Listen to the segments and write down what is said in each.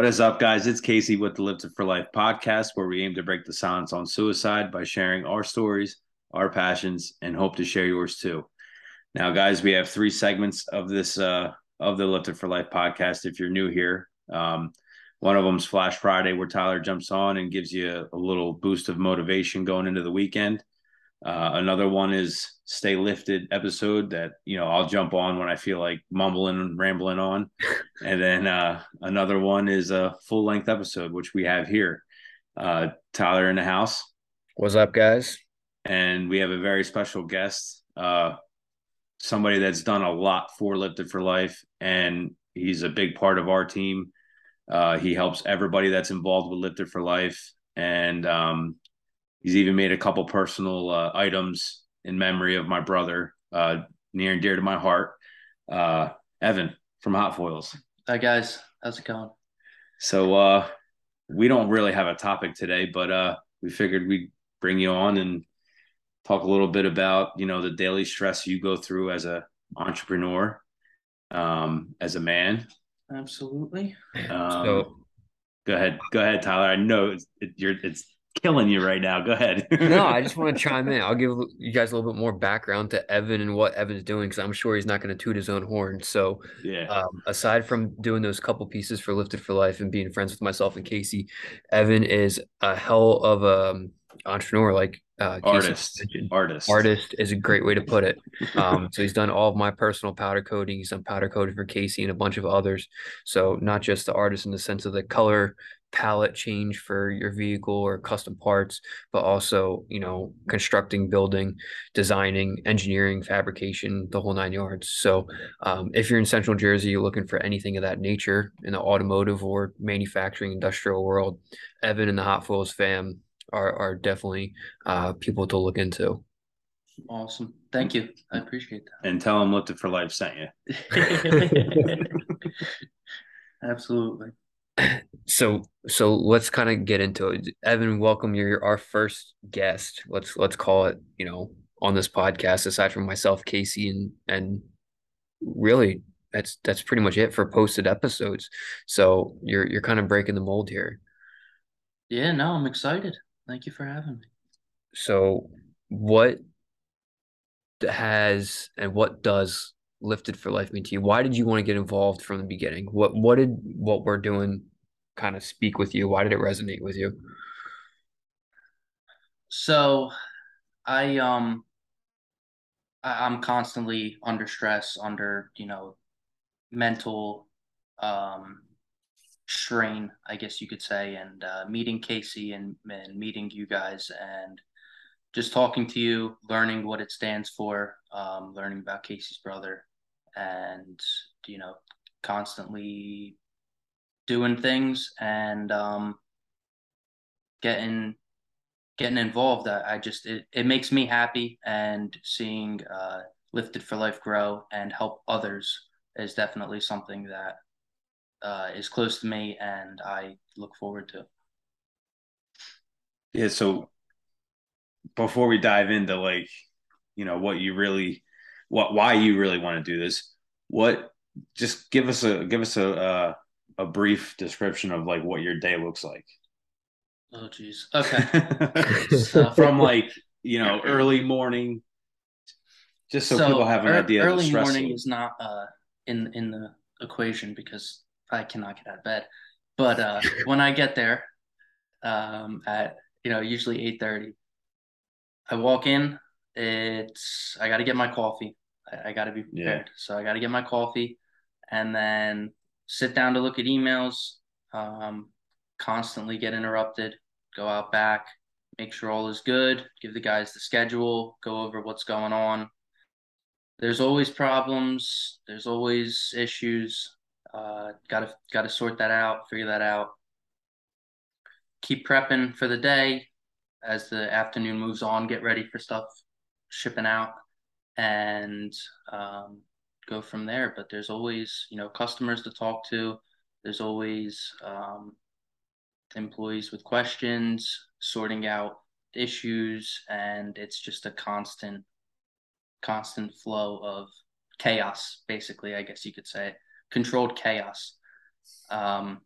What is up, guys? It's Casey with the Lifted for Life podcast, where we aim to break the silence on suicide by sharing our stories, our passions, and hope to share yours too. Now, guys, we have three segments of this uh, of the Lifted for Life podcast. If you're new here, um, one of them's Flash Friday, where Tyler jumps on and gives you a, a little boost of motivation going into the weekend. Uh, another one is Stay Lifted episode that you know I'll jump on when I feel like mumbling and rambling on, and then uh, another one is a full length episode which we have here. Uh, Tyler in the house. What's up, guys? And we have a very special guest, uh, somebody that's done a lot for Lifted for Life, and he's a big part of our team. Uh, he helps everybody that's involved with Lifted for Life, and um, He's even made a couple personal uh, items in memory of my brother, uh, near and dear to my heart. Uh, Evan from Hot Foils. Hi guys, how's it going? So uh, we don't really have a topic today, but uh, we figured we'd bring you on and talk a little bit about you know the daily stress you go through as a entrepreneur, um, as a man. Absolutely. Um, so go ahead, go ahead, Tyler. I know it's, it, you're it's killing you right now. Go ahead. no, I just want to chime in. I'll give you guys a little bit more background to Evan and what Evan's doing because I'm sure he's not going to toot his own horn. So, yeah. Um, aside from doing those couple pieces for Lifted for Life and being friends with myself and Casey, Evan is a hell of a um, entrepreneur. Like uh, artist, artist, artist is a great way to put it. Um, so he's done all of my personal powder coating. He's done powder coating for Casey and a bunch of others. So not just the artist in the sense of the color palette change for your vehicle or custom parts, but also, you know, constructing, building, designing, engineering, fabrication, the whole nine yards. So, um, if you're in Central Jersey, you're looking for anything of that nature in the automotive or manufacturing industrial world, Evan and the Hot Foils fam are are definitely uh, people to look into. Awesome. Thank you. I appreciate that. And tell them Lifted for Life sent you. Absolutely so so let's kind of get into it. Evan, welcome. You're our first guest. Let's let's call it, you know, on this podcast, aside from myself, Casey, and and really that's that's pretty much it for posted episodes. So you're you're kind of breaking the mold here. Yeah, no, I'm excited. Thank you for having me. So what has and what does lifted for life mean to you? Why did you want to get involved from the beginning? What what did what we're doing kind of speak with you? Why did it resonate with you? So, I um, I, I'm constantly under stress, under you know, mental um strain, I guess you could say, and uh, meeting Casey and and meeting you guys and just talking to you, learning what it stands for, um, learning about Casey's brother, and you know, constantly doing things and um, getting getting involved. I, I just it, it makes me happy and seeing uh, Lifted for Life grow and help others is definitely something that uh, is close to me and I look forward to. Yeah. So before we dive into like, you know, what you really, what why you really want to do this, what just give us a give us a uh, a brief description of like what your day looks like. Oh geez. Okay. From like, you know, early morning just so, so people have an er, idea. Early morning is not uh in in the equation because I cannot get out of bed. But uh when I get there, um at you know, usually eight thirty, I walk in, it's I gotta get my coffee. I, I gotta be prepared. Yeah. So I gotta get my coffee and then sit down to look at emails, um, constantly get interrupted, go out back, make sure all is good, give the guys the schedule, go over what's going on. There's always problems, there's always issues. Uh, gotta gotta sort that out, figure that out. Keep prepping for the day as the afternoon moves on, get ready for stuff shipping out. And um, go from there. But there's always, you know, customers to talk to. There's always um, employees with questions, sorting out issues, and it's just a constant, constant flow of chaos. Basically, I guess you could say controlled chaos. Um,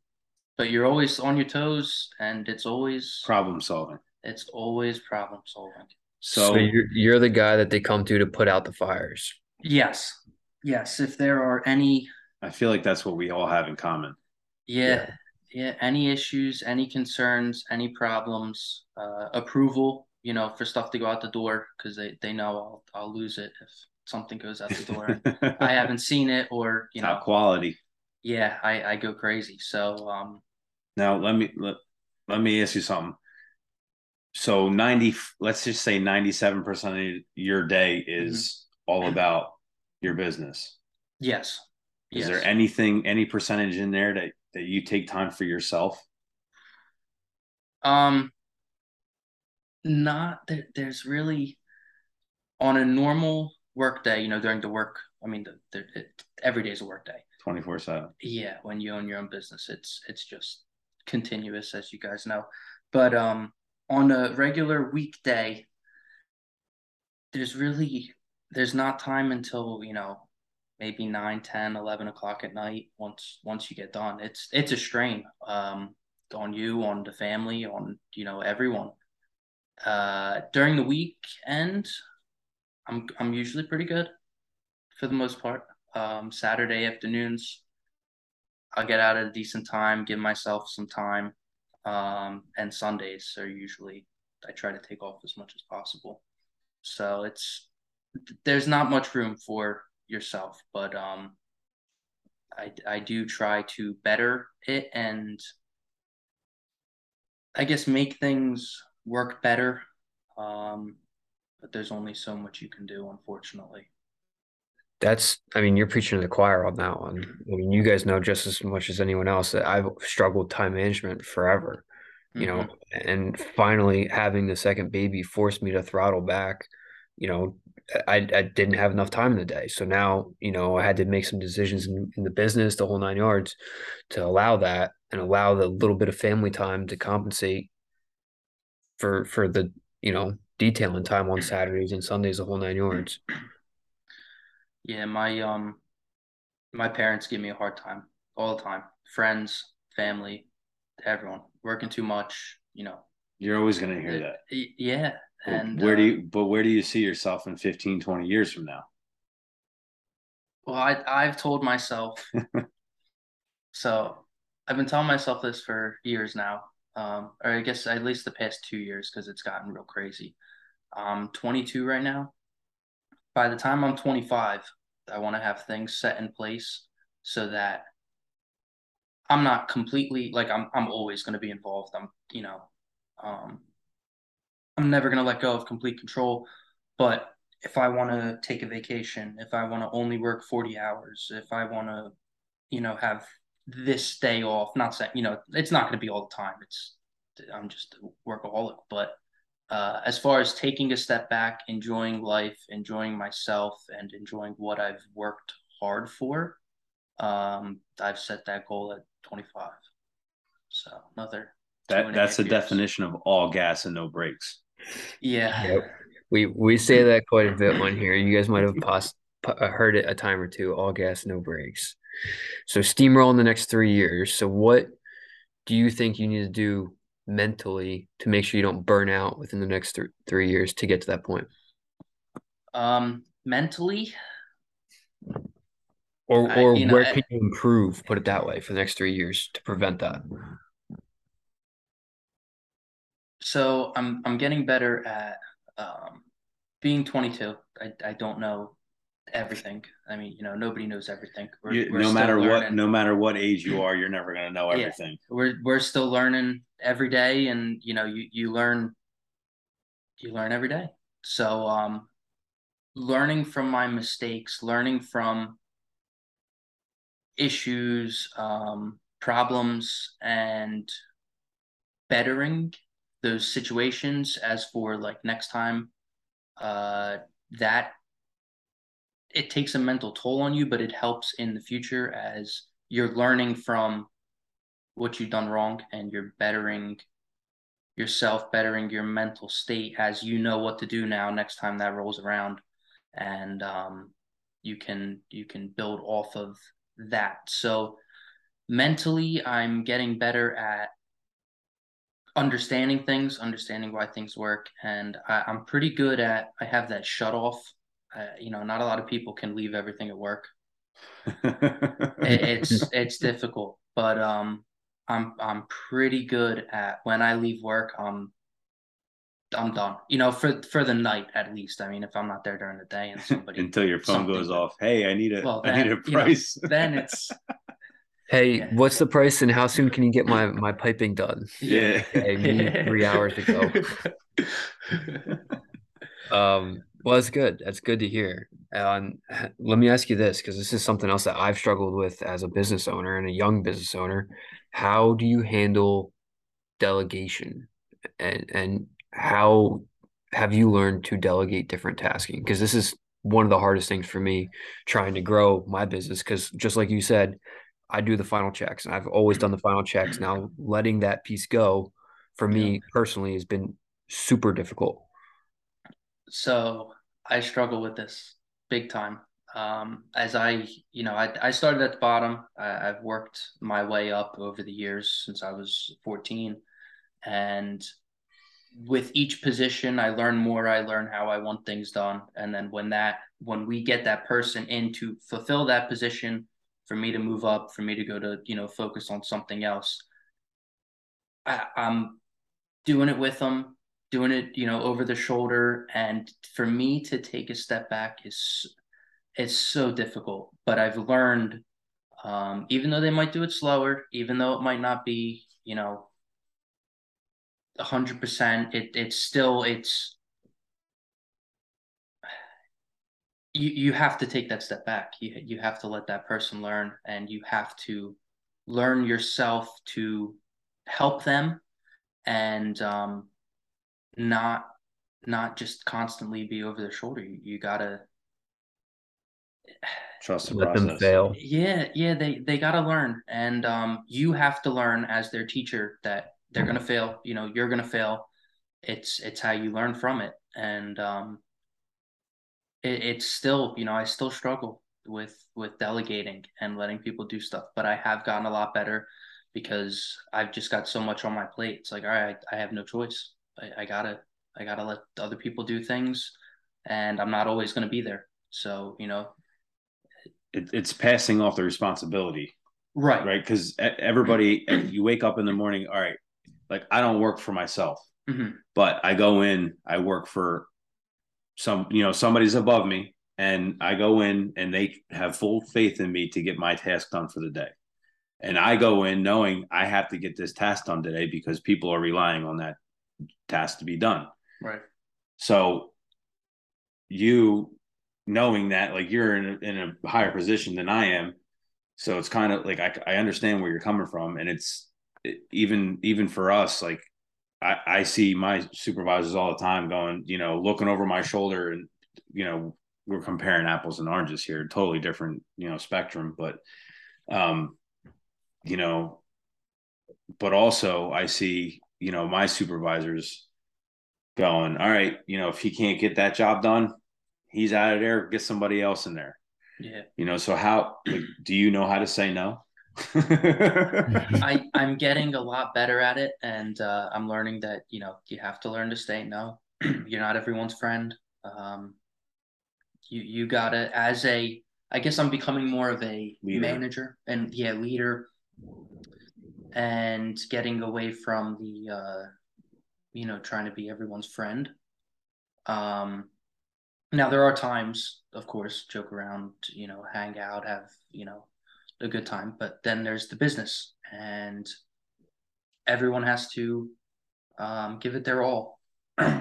but you're always on your toes, and it's always problem solving. It's always problem solving. So, so you're you're the guy that they come to to put out the fires. Yes, yes. If there are any, I feel like that's what we all have in common. Yeah, yeah. yeah any issues, any concerns, any problems, uh, approval. You know, for stuff to go out the door because they they know I'll I'll lose it if something goes out the door. I haven't seen it or you Top know quality. Yeah, I I go crazy. So um. Now let me let, let me ask you something. So ninety, let's just say ninety-seven percent of your day is mm-hmm. all about your business. Yes. Is yes. there anything, any percentage in there that that you take time for yourself? Um, not that there's really on a normal work day, you know, during the work. I mean, the, the it, every day is a work day. Twenty four seven. Yeah, when you own your own business, it's it's just continuous, as you guys know. But um, on a regular weekday, there's really there's not time until you know maybe 9 10 11 o'clock at night once once you get done. It's it's a strain um on you on the family on you know everyone. Uh during the weekend i'm i'm usually pretty good for the most part. Um saturday afternoons i'll get out at a decent time give myself some time um and sundays are usually i try to take off as much as possible so it's there's not much room for yourself, but um, I I do try to better it and I guess make things work better. Um, but there's only so much you can do, unfortunately. That's, I mean, you're preaching to the choir on that one. I mean, you guys know just as much as anyone else that I've struggled time management forever, you mm-hmm. know, and finally having the second baby forced me to throttle back, you know, I, I didn't have enough time in the day. So now, you know, I had to make some decisions in, in the business, the whole nine yards, to allow that and allow the little bit of family time to compensate for for the, you know, detailing time on Saturdays and Sundays, the whole nine yards. Yeah, my um my parents give me a hard time all the time. Friends, family, everyone. Working too much, you know. You're always gonna hear that. Yeah. And where uh, do you, but where do you see yourself in 15, 20 years from now? Well, I, I've told myself, so I've been telling myself this for years now, um, or I guess at least the past two years because it's gotten real crazy. I'm 22 right now. By the time I'm 25, I want to have things set in place so that I'm not completely like I'm I'm always going to be involved. I'm you know um I'm never going to let go of complete control. But if I want to take a vacation, if I want to only work 40 hours, if I want to, you know, have this day off, not saying, you know, it's not going to be all the time. It's, I'm just a workaholic. But uh, as far as taking a step back, enjoying life, enjoying myself, and enjoying what I've worked hard for, um, I've set that goal at 25. So another. That that's the years. definition of all gas and no brakes. Yeah. Yep. We we say that quite a bit on here. You guys might have pos- uh, heard it a time or two. All gas, no brakes. So steamroll in the next three years. So what do you think you need to do mentally to make sure you don't burn out within the next th- three years to get to that point? Um, mentally, or or I, where know, can you improve? Put it that way for the next three years to prevent that so I'm I'm getting better at um, being 22. I I don't know everything. I mean, you know, nobody knows everything. We're, you, we're no matter learning. what, no matter what age you are, you're never going to know everything. Yeah, we're we're still learning every day, and you know, you you learn, you learn every day. So, um, learning from my mistakes, learning from issues, um, problems, and bettering those situations as for like next time uh that it takes a mental toll on you but it helps in the future as you're learning from what you've done wrong and you're bettering yourself bettering your mental state as you know what to do now next time that rolls around and um, you can you can build off of that so mentally, I'm getting better at understanding things, understanding why things work, and I, am pretty good at. I have that shut off. Uh, you know, not a lot of people can leave everything at work. it, it's it's difficult, but um, I'm I'm pretty good at when I leave work. I'm I'm done. You know, for for the night at least. I mean, if I'm not there during the day and somebody until your phone goes off, hey, I need a well, then, I need a price. You know, then it's Hey, yeah. what's the price and how soon can you get my my piping done? Yeah, okay, three hours ago. um, well, that's good. That's good to hear. Um, let me ask you this because this is something else that I've struggled with as a business owner and a young business owner. How do you handle delegation, and and how have you learned to delegate different tasking? Because this is one of the hardest things for me trying to grow my business. Because just like you said, I do the final checks, and I've always done the final checks. Now, letting that piece go for me personally has been super difficult. So I struggle with this big time. Um, as I, you know, I, I started at the bottom. I, I've worked my way up over the years since I was 14. And with each position, I learn more. I learn how I want things done. And then when that, when we get that person in to fulfill that position, for me to move up, for me to go to, you know, focus on something else. I, I'm doing it with them, doing it, you know, over the shoulder. And for me to take a step back is it's so difficult. But I've learned, um, even though they might do it slower, even though it might not be, you know, hundred percent, it it's still it's you you have to take that step back. You you have to let that person learn, and you have to learn yourself to help them, and um, not not just constantly be over their shoulder. You, you gotta trust the let process. them fail. Yeah, yeah, they they gotta learn, and um, you have to learn as their teacher that they're gonna fail. You know, you're gonna fail. It's it's how you learn from it, and um, it, it's still you know I still struggle with with delegating and letting people do stuff, but I have gotten a lot better because I've just got so much on my plate. It's like all right, I have no choice. I, I gotta I gotta let other people do things, and I'm not always going to be there. So you know, it, it's passing off the responsibility, right? Right, because everybody, you wake up in the morning. All right, like I don't work for myself, mm-hmm. but I go in, I work for some you know somebody's above me and I go in and they have full faith in me to get my task done for the day. And I go in knowing I have to get this task done today because people are relying on that task to be done. Right. So you knowing that like you're in a, in a higher position than I am. So it's kind of like I, I understand where you're coming from and it's even even for us like I, I see my supervisors all the time going, you know, looking over my shoulder and, you know, we're comparing apples and oranges here, totally different, you know, spectrum. But, um, you know, but also I see, you know, my supervisors going, all right, you know, if he can't get that job done, he's out of there, get somebody else in there. Yeah. You know, so how, like, do you know how to say no? I I'm getting a lot better at it, and uh, I'm learning that you know you have to learn to say no. You're not everyone's friend. Um, you you gotta as a I guess I'm becoming more of a leader. manager and yeah leader, and getting away from the uh, you know trying to be everyone's friend. Um, now there are times, of course, joke around, you know, hang out, have you know a good time. But then there's the business, and everyone has to um, give it their all. it,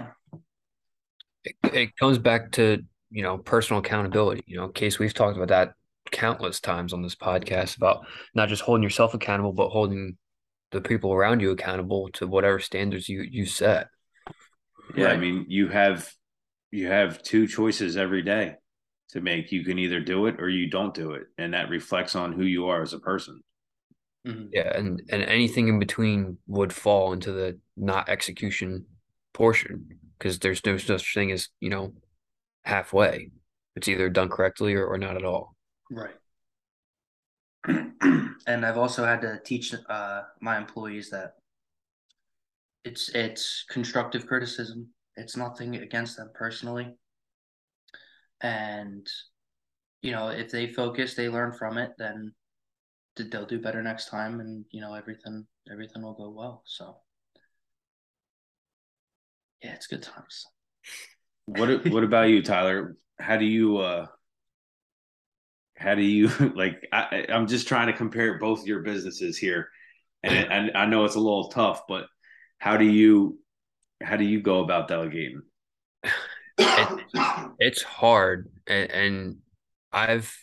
it comes back to you know personal accountability. You know, case we've talked about that countless times on this podcast about not just holding yourself accountable, but holding the people around you accountable to whatever standards you you set. Yeah, right. I mean, you have you have two choices every day to make. You can either do it or you don't do it, and that reflects on who you are as a person. Mm-hmm. Yeah, and and anything in between would fall into the not execution portion because there's no such thing as you know halfway. It's either done correctly or, or not at all. Right. and I've also had to teach uh, my employees that it's it's constructive criticism. It's nothing against them personally, and you know if they focus, they learn from it, then they'll do better next time, and you know everything everything will go well. So yeah, it's good times. What What about you, Tyler? How do you uh how do you like I, i'm just trying to compare both your businesses here. And, and i know it's a little tough but how do you how do you go about delegating? It, it's hard. And, and i've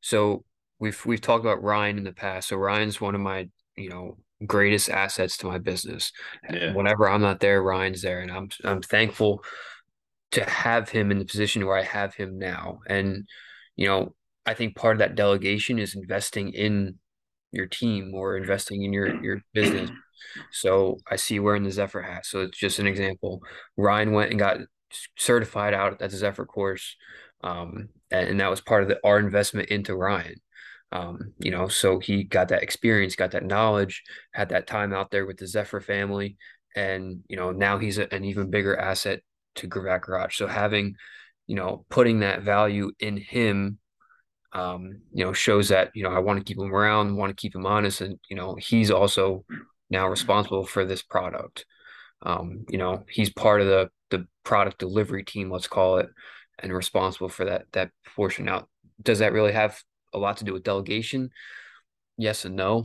so we've we've talked about ryan in the past. So ryan's one of my you know greatest assets to my business. Yeah. whenever i'm not there ryan's there. And i'm i'm thankful to have him in the position where i have him now. And you know I think part of that delegation is investing in your team or investing in your your business. So I see wearing the Zephyr hat. So it's just an example. Ryan went and got certified out at the Zephyr course, um, and, and, that was part of the, our investment into Ryan. Um, you know, so he got that experience, got that knowledge, had that time out there with the Zephyr family, and you know now he's a, an even bigger asset to Gravatt Garage. So having, you know, putting that value in him um, you know, shows that, you know, I want to keep him around, want to keep him honest. And, you know, he's also now responsible for this product. Um, you know, he's part of the the product delivery team, let's call it, and responsible for that that portion. Now, does that really have a lot to do with delegation? Yes and no,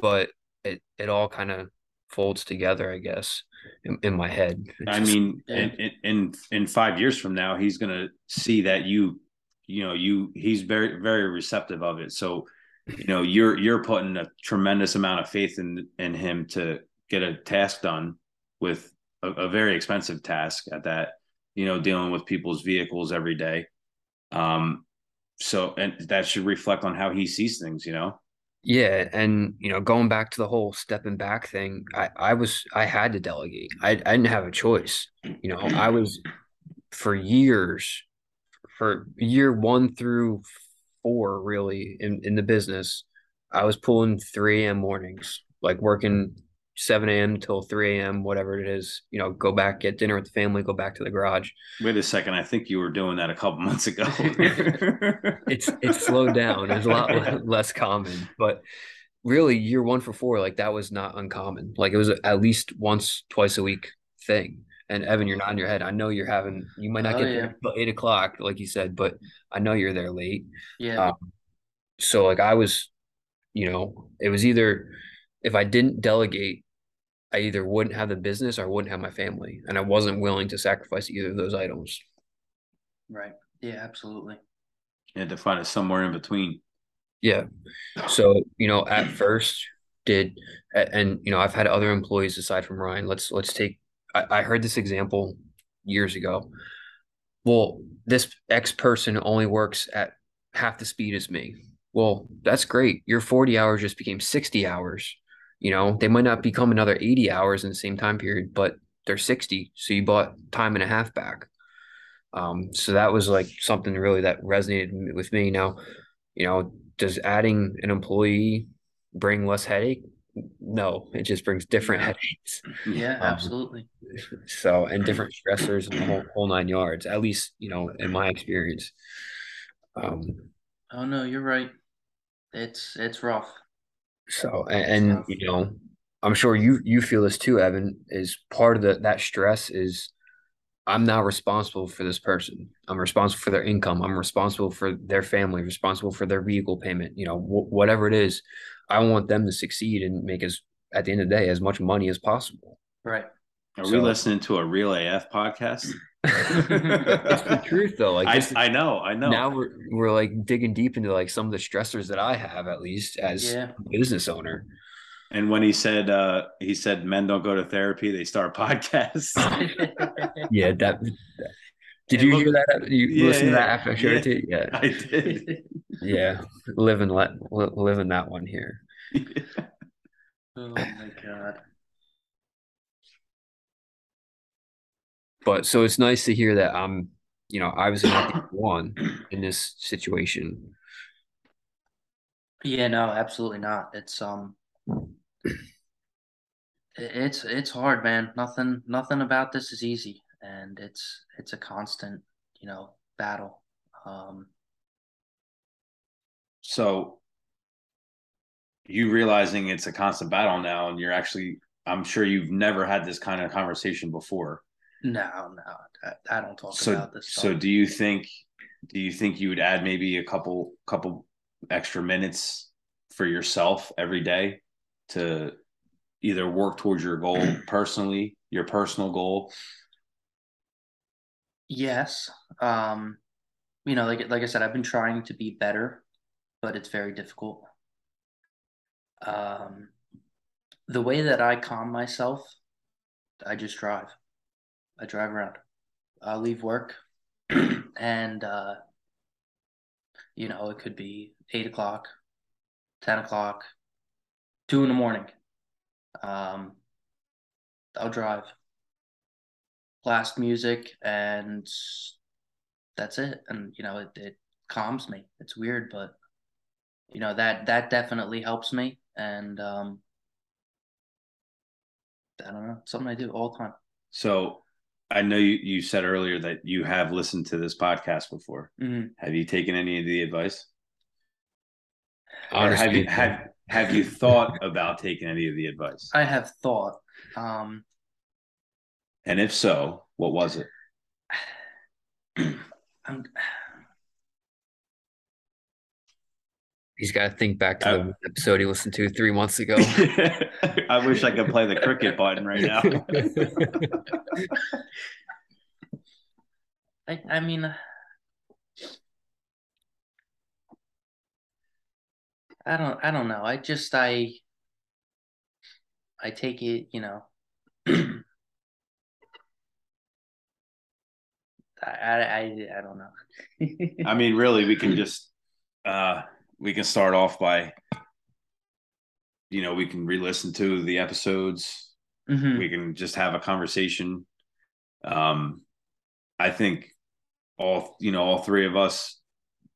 but it it all kind of folds together, I guess, in, in my head. It's I just, mean, in, in in five years from now, he's gonna see that you you know you he's very very receptive of it. So you know you're you're putting a tremendous amount of faith in in him to get a task done with a, a very expensive task at that you know dealing with people's vehicles every day. Um so and that should reflect on how he sees things you know? Yeah and you know going back to the whole stepping back thing i i was i had to delegate. I, I didn't have a choice. You know i was for years for year one through four, really in, in the business, I was pulling 3 a.m. mornings, like working 7 a.m. till 3 a.m., whatever it is, you know, go back, get dinner with the family, go back to the garage. Wait a second. I think you were doing that a couple months ago. it's it's slowed down. It's a lot less common, but really year one for four, like that was not uncommon. Like it was at least once, twice a week thing. And Evan, you're not in your head. I know you're having. You might not oh, get yeah. there until eight o'clock, like you said, but I know you're there late. Yeah. Um, so like I was, you know, it was either if I didn't delegate, I either wouldn't have the business or I wouldn't have my family, and I wasn't willing to sacrifice either of those items. Right. Yeah. Absolutely. You had to find it somewhere in between. Yeah. So you know, at first did and you know I've had other employees aside from Ryan. Let's let's take I, I heard this example years ago. Well, this X person only works at half the speed as me. Well, that's great. Your 40 hours just became 60 hours. You know, they might not become another 80 hours in the same time period, but they're 60. So you bought time and a half back. Um, so that was like something really that resonated with me. Now, you know, does adding an employee bring less headache? No, it just brings different headaches. Yeah, um, absolutely. So, and different stressors and the whole, whole nine yards, at least, you know, in my experience. Um, oh no, you're right. It's, it's rough. So, and, and you know, I'm sure you, you feel this too, Evan, is part of the, that stress is I'm now responsible for this person. I'm responsible for their income. I'm responsible for their family, responsible for their vehicle payment, you know, whatever it is. I want them to succeed and make as at the end of the day as much money as possible. Right. Are so, we listening to a real AF podcast? it's the truth though. Like I, I, know, I know. Now we're we're like digging deep into like some of the stressors that I have at least as yeah. a business owner. And when he said uh he said men don't go to therapy, they start podcasts. yeah, that, that did you hear that? You yeah, listen to that after I showed yeah, it to you? Yeah, I did. yeah, living let living that one here. oh my god. But so it's nice to hear that I'm, you know, I was not the one in this situation. Yeah, no, absolutely not. It's um it's it's hard, man. Nothing nothing about this is easy and it's it's a constant, you know, battle. Um so you realizing it's a constant battle now and you're actually I'm sure you've never had this kind of conversation before. No, no, I, I don't talk so, about this. Stuff. So do you think do you think you would add maybe a couple couple extra minutes for yourself every day to either work towards your goal personally, your personal goal? Yes. Um, you know, like like I said, I've been trying to be better, but it's very difficult. Um, the way that I calm myself, I just drive. I drive around. I leave work, and uh, you know, it could be eight o'clock, ten o'clock, two in the morning. Um, I'll drive, blast music, and that's it. And you know, it, it calms me. It's weird, but you know that that definitely helps me. And um, I don't know, something I do all the time. So I know you, you said earlier that you have listened to this podcast before. Mm-hmm. Have you taken any of the advice? Honestly, have you have have you thought about taking any of the advice? I have thought. Um, and if so, what was it? He's got to think back to uh, the episode he listened to three months ago. I wish I could play the cricket button right now. I, I mean, I don't I don't know. I just I I take it, you know. I, I I don't know. I mean, really, we can just uh we can start off by you know, we can re-listen to the episodes. Mm-hmm. We can just have a conversation. Um I think all you know, all three of us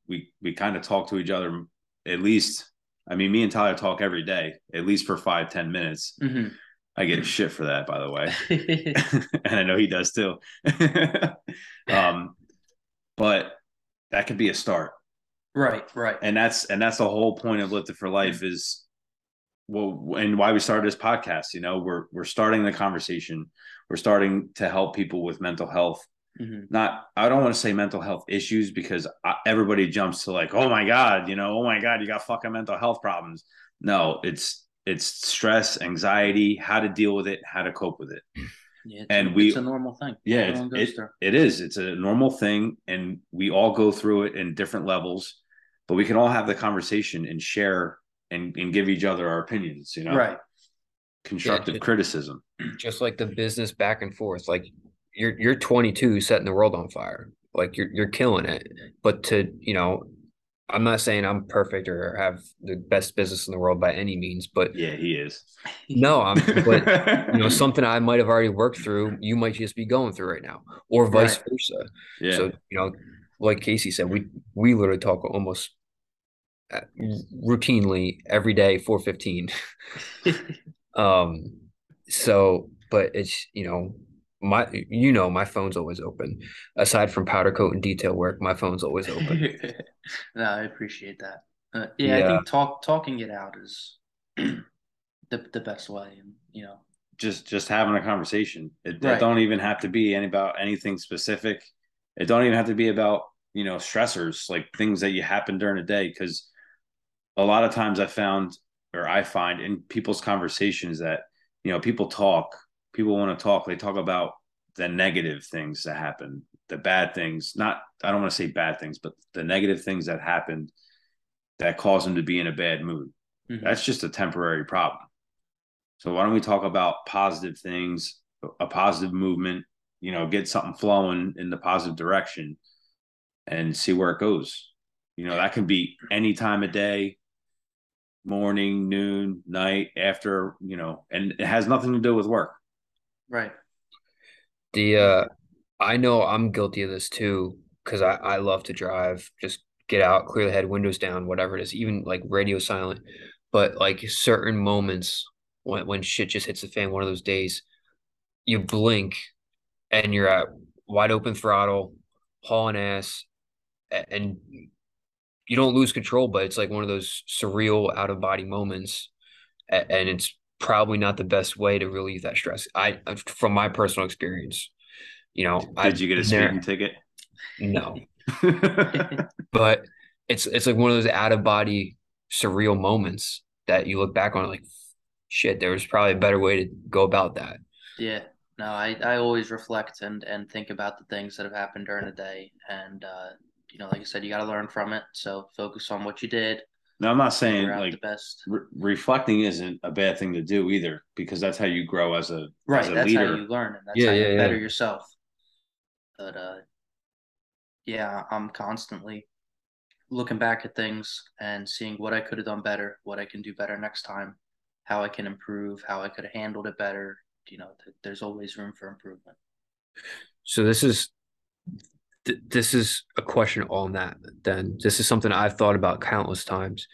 we we kind of talk to each other at least I mean, me and Tyler talk every day, at least for five ten minutes. Mm-hmm. I get a shit for that, by the way, and I know he does too. Um, but that could be a start, right? Right, and that's and that's the whole point of Lifted for Life is well, and why we started this podcast. You know, we're we're starting the conversation. We're starting to help people with mental health Mm-hmm. Not, I don't want to say mental health issues because I, everybody jumps to like, oh my god, you know, oh my god, you got fucking mental health problems. No, it's it's stress, anxiety, how to deal with it, how to cope with it. Yeah, and we, it's a normal thing. Yeah, it, it, it is. It's a normal thing, and we all go through it in different levels. But we can all have the conversation and share and, and give each other our opinions. You know, right? Constructive yeah, criticism, just like the business back and forth. Like you're you're 22 setting the world on fire like you're you're killing it but to you know i'm not saying i'm perfect or have the best business in the world by any means but yeah he is no i'm but you know something i might have already worked through you might just be going through right now or vice right. versa yeah. so you know like casey said we we literally talk almost uh, routinely every day 415 um so but it's you know my you know my phone's always open. Aside from powder coat and detail work my phone's always open. No i appreciate that. Uh, yeah, yeah, i think talk talking it out is the, the best way and you know. Just just having a conversation. It, right. it don't even have to be any about anything specific. It don't even have to be about you know stressors like things that you happen during the day because a lot of times i found or i find in people's conversations that you know people talk people want to talk, they talk about the negative things that happen, the bad things. Not, I don't want to say bad things, but the negative things that happened that cause them to be in a bad mood. Mm-hmm. That's just a temporary problem. So why don't we talk about positive things, a positive movement, you know, get something flowing in the positive direction and see where it goes. You know, that can be any time of day, morning, noon, night, after, you know, and it has nothing to do with work. Right. The uh I know I'm guilty of this too because I, I love to drive, just get out, clear the head, windows down, whatever it is, even like radio silent. But like certain moments when when shit just hits the fan, one of those days, you blink and you're at wide open throttle, hauling ass, and you don't lose control, but it's like one of those surreal out of body moments. And it's probably not the best way to relieve that stress. I, from my personal experience, you know, did I, you get a speeding ticket? No, but it's it's like one of those out of body surreal moments that you look back on like, shit, there was probably a better way to go about that. Yeah, no, I, I always reflect and, and think about the things that have happened during the day. And, uh, you know, like I said, you got to learn from it. So focus on what you did. Now, I'm not saying like best. Re- reflecting isn't a bad thing to do either, because that's how you grow as a right. As a that's leader. how you learn, and that's yeah, how you yeah, better yourself. But uh, yeah, I'm constantly looking back at things and seeing what I could have done better, what I can do better next time, how I can improve, how I could have handled it better, you know, th- there's always room for improvement. So this is th- this is a question on that. Then this is something I've thought about countless times.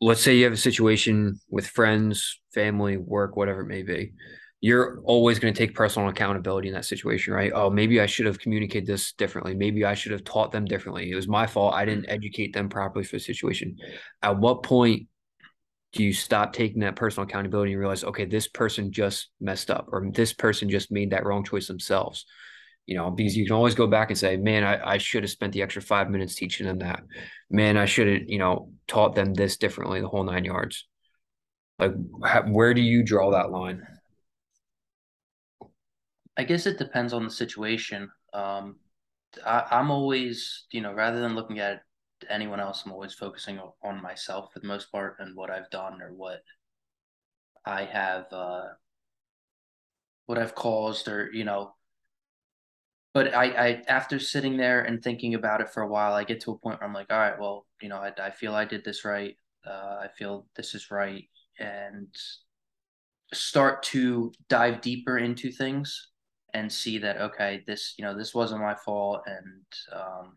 Let's say you have a situation with friends, family, work, whatever it may be. You're always going to take personal accountability in that situation, right? Oh, maybe I should have communicated this differently. Maybe I should have taught them differently. It was my fault. I didn't mm-hmm. educate them properly for the situation. At what point do you stop taking that personal accountability and realize, okay, this person just messed up or this person just made that wrong choice themselves? You know, because you can always go back and say, man, I, I should have spent the extra five minutes teaching them that. Man, I should have, you know, taught them this differently, the whole nine yards. Like, how, where do you draw that line? I guess it depends on the situation. Um, I, I'm always, you know, rather than looking at anyone else. I'm always focusing on myself for the most part and what I've done or what I have, uh, what I've caused or, you know, but I, I, after sitting there and thinking about it for a while, I get to a point where I'm like, all right, well, you know, I, I feel I did this right. Uh, I feel this is right. And start to dive deeper into things and see that, okay, this, you know, this wasn't my fault. And, um,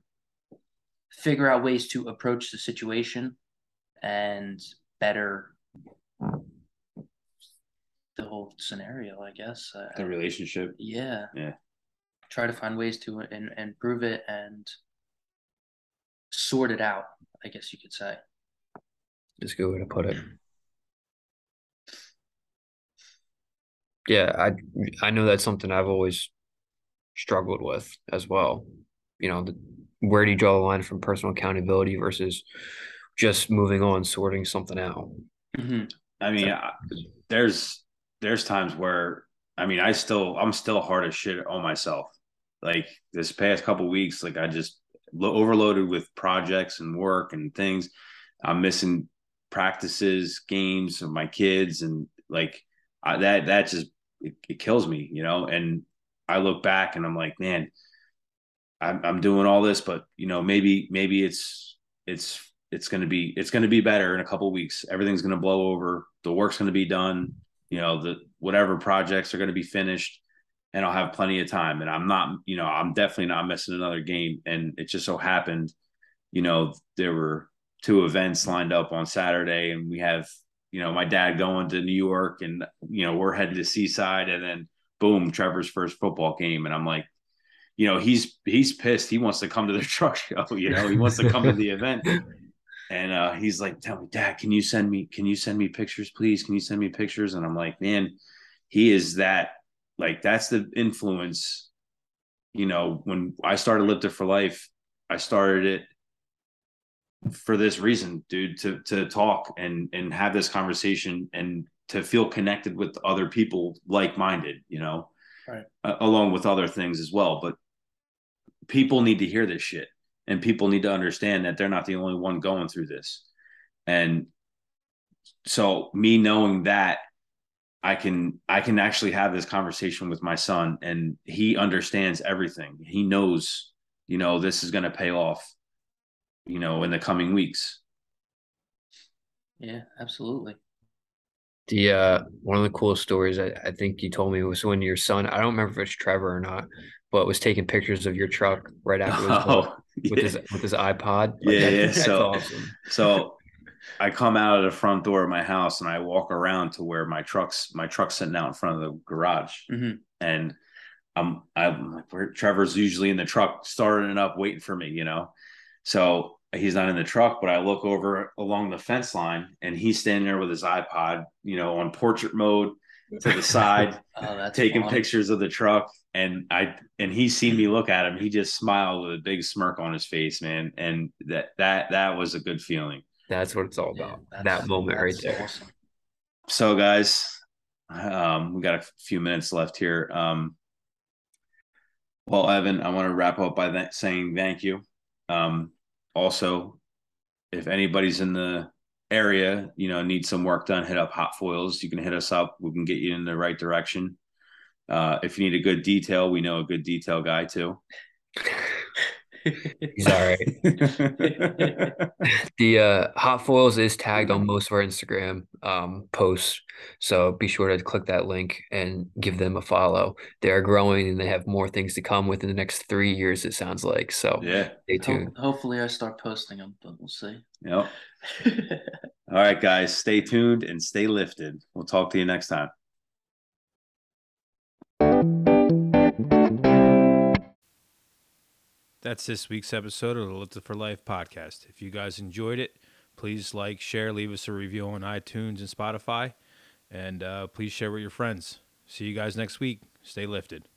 figure out ways to approach the situation and better the whole scenario, I guess. The relationship. Yeah. Yeah. Try to find ways to and improve it and sort it out, I guess you could say. That's a good way to put it. Yeah, I I know that's something I've always struggled with as well. You know, the where do you draw the line from personal accountability versus just moving on, sorting something out? Mm-hmm. I mean, I, there's there's times where I mean, I still I'm still hard as shit on myself. Like this past couple weeks, like I just lo- overloaded with projects and work and things. I'm missing practices, games of my kids, and like I, that that just it, it kills me, you know. And I look back and I'm like, man, I'm, I'm doing all this, but you know, maybe maybe it's it's it's going to be it's going to be better in a couple weeks. Everything's going to blow over. The work's going to be done. You know, the whatever projects are going to be finished, and I'll have plenty of time. And I'm not, you know, I'm definitely not missing another game. And it just so happened, you know, there were two events lined up on Saturday, and we have, you know, my dad going to New York, and you know, we're headed to Seaside, and then boom, Trevor's first football game, and I'm like, you know, he's he's pissed. He wants to come to the truck show. You know, he wants to come to the event. And uh, he's like, "Tell me, Dad, can you send me? Can you send me pictures, please? Can you send me pictures?" And I'm like, "Man, he is that. Like, that's the influence. You know, when I started Lifted for Life, I started it for this reason, dude, to to talk and and have this conversation and to feel connected with other people like minded. You know, right. uh, along with other things as well. But people need to hear this shit and people need to understand that they're not the only one going through this. And so me knowing that I can I can actually have this conversation with my son and he understands everything. He knows, you know, this is going to pay off, you know, in the coming weeks. Yeah, absolutely. The uh, one of the coolest stories I, I think you told me was when your son I don't remember if it's Trevor or not, but was taking pictures of your truck right after. Oh, with his with his iPod. Like, Yeah, yeah, That's so- awesome. So I come out of the front door of my house and I walk around to where my truck's my truck's sitting out in front of the garage. Mhm. And I'm I'm like where Trevor's usually in the truck starting it up, waiting for me, you know. So he's not in the truck, but I look over along the fence line and he's standing there with his iPod, you know, on portrait mode to the side, Oh, taking fun. pictures of the truck. And I and he seen me look at him. He just smiled with a big smirk on his face, man. And that that that was a good feeling. That's what it's all about. that's- that moment right there. awesome. so guys um we got a few minutes left here um well evan i want to wrap up by that saying thank you um also if anybody's in the area you know needs some work done hit up Hotfoils you can hit us up we can get you in the right direction uh if you need a good detail we know a good detail guy too He's all right. The uh, Hotfoils is tagged on most of our Instagram um, posts, so be sure to click that link and give them a follow. They are growing and they have more things to come within the next three years. It sounds like so. yeah Stay Ho- tuned. hopefully, I start posting them, but we'll see. yep all right guys stay tuned and stay lifted we'll talk to you next time That's this week's episode of the Lifted for Life podcast. If you guys enjoyed it, please like, share, leave us a review on iTunes and Spotify, and uh, please share with your friends. See you guys next week. Stay lifted.